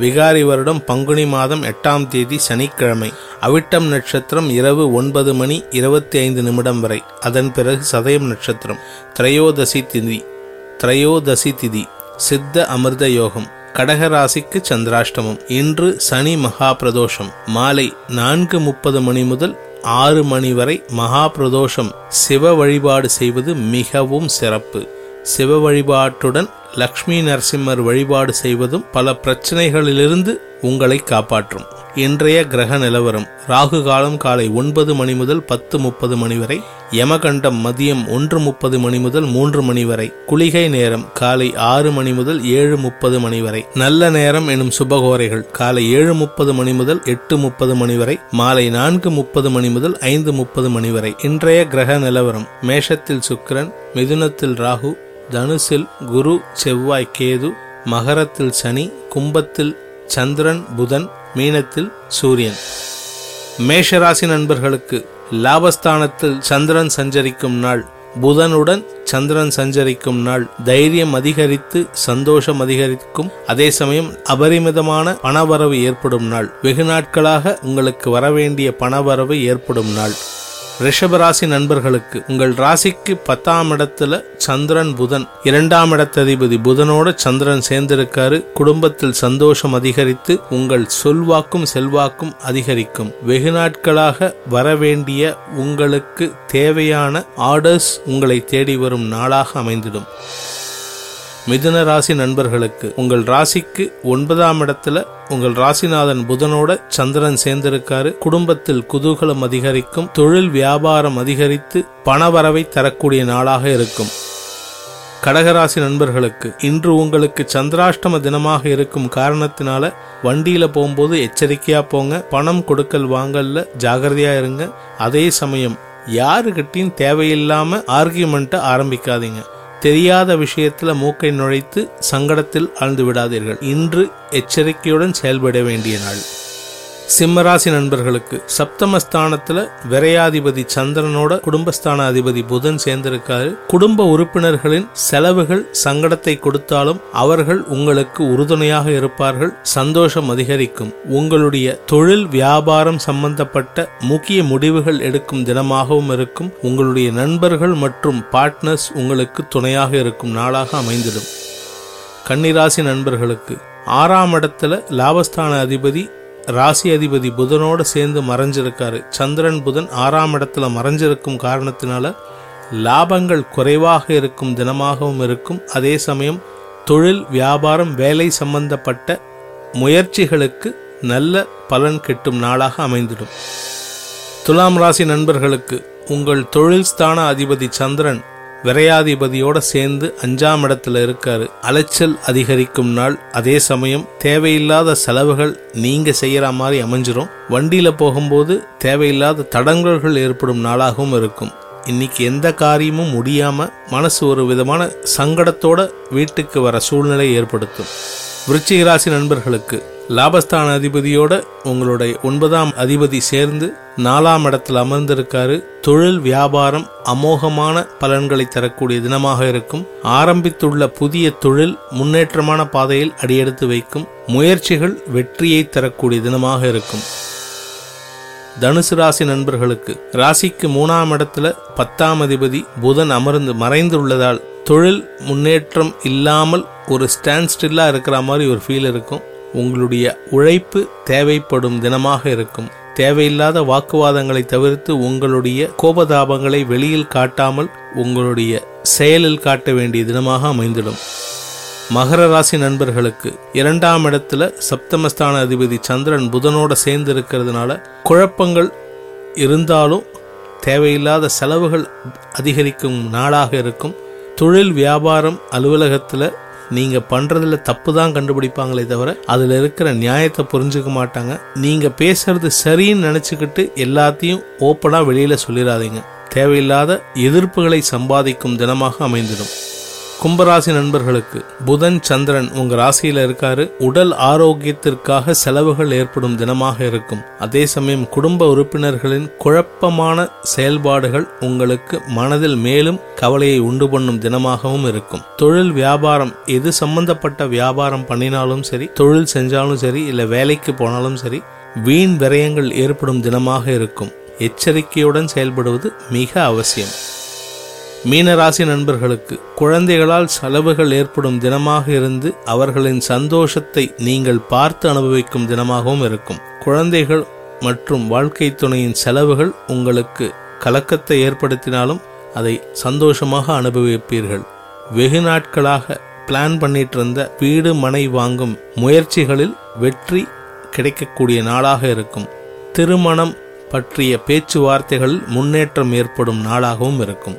விகாரி வருடம் பங்குனி மாதம் எட்டாம் தேதி சனிக்கிழமை. அவிட்டம் நட்சத்திரம் இரவு ஒன்பது மணி இருபத்தி ஐந்து நிமிடம் வரை. அதன் பிறகு சதயம் நட்சத்திரம். திரையோதசி திதி. திரையோதசி திதி. சித்த அமிர்த யோகம். கடகராசிக்கு சந்திராஷ்டமம். இன்று சனி மகா பிரதோஷம் மாலை நான்கு முப்பது மணி முதல் ஆறு மணி வரை மகா பிரதோஷம் சிவ வழிபாடு செய்வது மிகவும் சிறப்பு. சிவ வழிபாட்டுடன் லக்ஷ்மி நரசிம்மர் வழிபாடு செய்வதும் பல பிரச்சனைகளிலிருந்து உங்களை காப்பாற்றும். இன்றைய கிரக நிலவரம் ராகு காலம் காலை ஒன்பது மணி முதல் பத்து முப்பது மணி வரை யமகண்டம் மதியம் ஒன்று முப்பது மணி முதல் மூன்று மணி வரை குளிகை நேரம் காலை ஆறு மணி முதல் ஏழு முப்பது மணி வரை நல்ல நேரம் எனும் சுபகோரைகள் காலை ஏழு முப்பது மணி முதல் எட்டு முப்பது மணி வரை மாலை நான்கு முப்பது மணி முதல் ஐந்து முப்பது மணி வரை. இன்றைய கிரக நிலவரம் மேஷத்தில் சுக்கிரன் மிதுனத்தில் ராகு தனுசில் குரு செவ்வாய் கேது மகரத்தில் சனி கும்பத்தில் சந்திரன் புதன் மீனத்தில் சூரியன். மேஷராசி நண்பர்களுக்கு லாபஸ்தானத்தில் சந்திரன் சஞ்சரிக்கும் நாள். புதனுடன் சந்திரன் சஞ்சரிக்கும் நாள். தைரியம் அதிகரித்து சந்தோஷம் அதிகரிக்கும். அதே சமயம் அபரிமிதமான பணவரவு ஏற்படும் நாள். வெகு நாட்களாக உங்களுக்கு வரவேண்டிய பணவரவு ஏற்படும் நாள். ரிஷபராசி நண்பர்களுக்கு உங்கள் ராசிக்கு பத்தாம் இடத்துல சந்திரன் புதன் இரண்டாம் இடத்ததிபதி புதனோட சந்திரன் சேர்ந்திருக்காரு. குடும்பத்தில் சந்தோஷம் அதிகரித்து உங்கள் சொல்வாக்கும் செல்வாக்கும் அதிகரிக்கும். வெகு நாட்களாக வரவேண்டிய உங்களுக்கு தேவையான ஆர்டர்ஸ் உங்களை தேடி வரும் நாளாக அமைந்திடும். மிதுன ராசி நண்பர்களுக்கு உங்கள் ராசிக்கு ஒன்பதாம் இடத்துல உங்கள் ராசிநாதன் புதனோட சந்திரன் சேர்ந்திருக்காரு. குடும்பத்தில் குதூகலம் அதிகரிக்கும் தொழில் வியாபாரம் அதிகரித்து பணவரவை தரக்கூடிய நாளாக இருக்கும். கடகராசி நண்பர்களுக்கு இன்று உங்களுக்கு சந்திராஷ்டம தினமாக இருக்கும் காரணத்தினால வண்டியில போகும்போது எச்சரிக்கையா போங்க பணம் கொடுக்கல் வாங்கல்ல ஜாகிரதையா இருங்க. அதே சமயம் யாருகிட்டையும் தேவையில்லாம ஆர்கியூமெண்ட்டை ஆரம்பிக்காதீங்க. தெரியாத விஷயத்தில் மூக்கை நுழைத்து சங்கடத்தில் ஆழ்ந்து விடாதீர்கள். இன்று எச்சரிக்கையுடன் செயல்பட வேண்டிய நாள். சிம்மராசி நண்பர்களுக்கு சப்தமஸ்தானத்துல விரையாதிபதி சந்திரனோட குடும்பஸ்தான அதிபதி புதன் சேர்ந்திருக்காரு. குடும்ப உறுப்பினர்களின் செலவுகள் சங்கடத்தை கொடுத்தாலும் அவர்கள் உங்களுக்கு உறுதுணையாக இருப்பார்கள். சந்தோஷம் அதிகரிக்கும். உங்களுடைய தொழில் வியாபாரம் சம்பந்தப்பட்ட முக்கிய முடிவுகள் எடுக்கும் தினமாகவும் இருக்கும். உங்களுடைய நண்பர்கள் மற்றும் பார்ட்னர்ஸ் உங்களுக்கு துணையாக இருக்கும் நாளாக அமைந்திடும். கன்னிராசி நண்பர்களுக்கு ஆறாம் இடத்துல லாபஸ்தான அதிபதி ராசி அதிபதி புதனோட சேர்ந்து மறைஞ்சிருக்காரு. சந்திரன் புதன் ஆறாம் இடத்துல மறைஞ்சிருக்கும் காரணத்தினால லாபங்கள் குறைவாக இருக்கும் தினமாகவும் இருக்கும். அதே சமயம் தொழில் வியாபாரம் வேலை சம்பந்தப்பட்ட முயற்சிகளுக்கு நல்ல பலன் கிட்டும் நாளாக அமைந்திடும். துலாம் ராசி நண்பர்களுக்கு உங்கள் தொழில் ஸ்தான அதிபதி சந்திரன் விரையாதிபதியோட சேர்ந்து அஞ்சாம் இடத்துல இருக்காரு. அலைச்சல் அதிகரிக்கும் நாள். அதே சமயம் தேவையில்லாத செலவுகள் நீங்க செய்யற மாதிரி அமைஞ்சிரும். வண்டியில போகும்போது தேவையில்லாத தடங்கல்கள் ஏற்படும் நாளாகவும் இருக்கும். இன்னைக்கு எந்த காரியமும் முடியாம மனசு ஒரு விதமான சங்கடத்தோட வீட்டுக்கு வர சூழ்நிலை ஏற்படுத்தும். விருச்சிக ராசி நண்பர்களுக்கு லாபஸ்தான அதிபதியோட உங்களுடைய ஒன்பதாம் அதிபதி சேர்ந்து நாலாம் இடத்தில் அமர்ந்திருக்காரு. தொழில் வியாபாரம் அமோகமான பலன்களை தரக்கூடிய தினமாக இருக்கும். ஆரம்பித்துள்ள புதிய தொழில் முன்னேற்றமான பாதையில் அடியெடுத்து வைக்கும். முயற்சிகள் வெற்றியை தரக்கூடிய தினமாக இருக்கும். தனுசு ராசி நண்பர்களுக்கு ராசிக்கு மூணாம் இடத்துல பத்தாம் அதிபதி புதன் அமர்ந்து மறைந்துள்ளதால் தொழில் முன்னேற்றம் இல்லாமல் ஒரு ஸ்டாண்ட் ஸ்டில்லா இருக்கிற மாதிரி ஒரு ஃபீல் இருக்கும். உங்களுடைய உழைப்பு தேவைப்படும் தினமாக இருக்கும். தேவையில்லாத வாக்குவாதங்களை தவிர்த்து உங்களுடைய கோபதாபங்களை வெளியில் காட்டாமல் உங்களுடைய செயலில் காட்ட வேண்டிய தினமாக அமைந்திடும். மகர ராசி நண்பர்களுக்கு இரண்டாம் இடத்துல சப்தமஸ்தான அதிபதி சந்திரன் புதனோட சேர்ந்து இருக்கிறதுனால குழப்பங்கள் இருந்தாலும் தேவையில்லாத செலவுகள் அதிகரிக்கும் நாளாக இருக்கும். தொழில் வியாபாரம் அலுவலகத்தில் நீங்க பண்றதுல தப்பு தான் கண்டுபிடிப்பாங்களே தவிர அதுல இருக்கிற நியாயத்தை புரிஞ்சுக்க மாட்டாங்க. நீங்க பேசுறது சரின்னு நினைச்சுக்கிட்டு எல்லாத்தையும் ஓப்பனா வெளியில சொல்லிடாதீங்க தேவையில்லாத எதிர்ப்புகளை சம்பாதிக்கும் தினமாக அமைந்திடும். கும்பராசி நண்பர்களுக்கு புதன் சந்திரன் உங்க ராசியில இருக்காரு. உடல் ஆரோக்கியத்திற்காக செலவுகள் ஏற்படும் தினமாக இருக்கும். அதே சமயம் குடும்ப உறுப்பினர்களின் குழப்பமான செயல்பாடுகள் உங்களுக்கு மனதில் மேலும் கவலையை உண்டு பண்ணும் தினமாகவும் இருக்கும். தொழில் வியாபாரம் எது சம்பந்தப்பட்ட வியாபாரம் பண்ணினாலும் சரி தொழில் செஞ்சாலும் சரி இல்ல வேலைக்கு போனாலும் சரி வீண் விரயங்கள் ஏற்படும் தினமாக இருக்கும். எச்சரிக்கையுடன் செயல்படுவது மிக அவசியம். மீனராசி நண்பர்களுக்கு குழந்தைகளால் செலவுகள் ஏற்படும் தினமாக இருந்து அவர்களின் சந்தோஷத்தை நீங்கள் பார்த்து அனுபவிக்கும் தினமாகவும் இருக்கும். குழந்தைகள் மற்றும் வாழ்க்கை துணையின் செலவுகள் உங்களுக்கு கலக்கத்தை ஏற்படுத்தினாலும் அதை சந்தோஷமாக அனுபவிப்பீர்கள். வெகு நாட்களாக பிளான் பண்ணிட்டு இருந்த வீடு மனை வாங்கும் முயற்சிகளில் வெற்றி கிடைக்கக்கூடிய நாளாக இருக்கும். திருமணம் பற்றிய பேச்சுவார்த்தைகளில் முன்னேற்றம் ஏற்படும் நாளாகவும் இருக்கும்.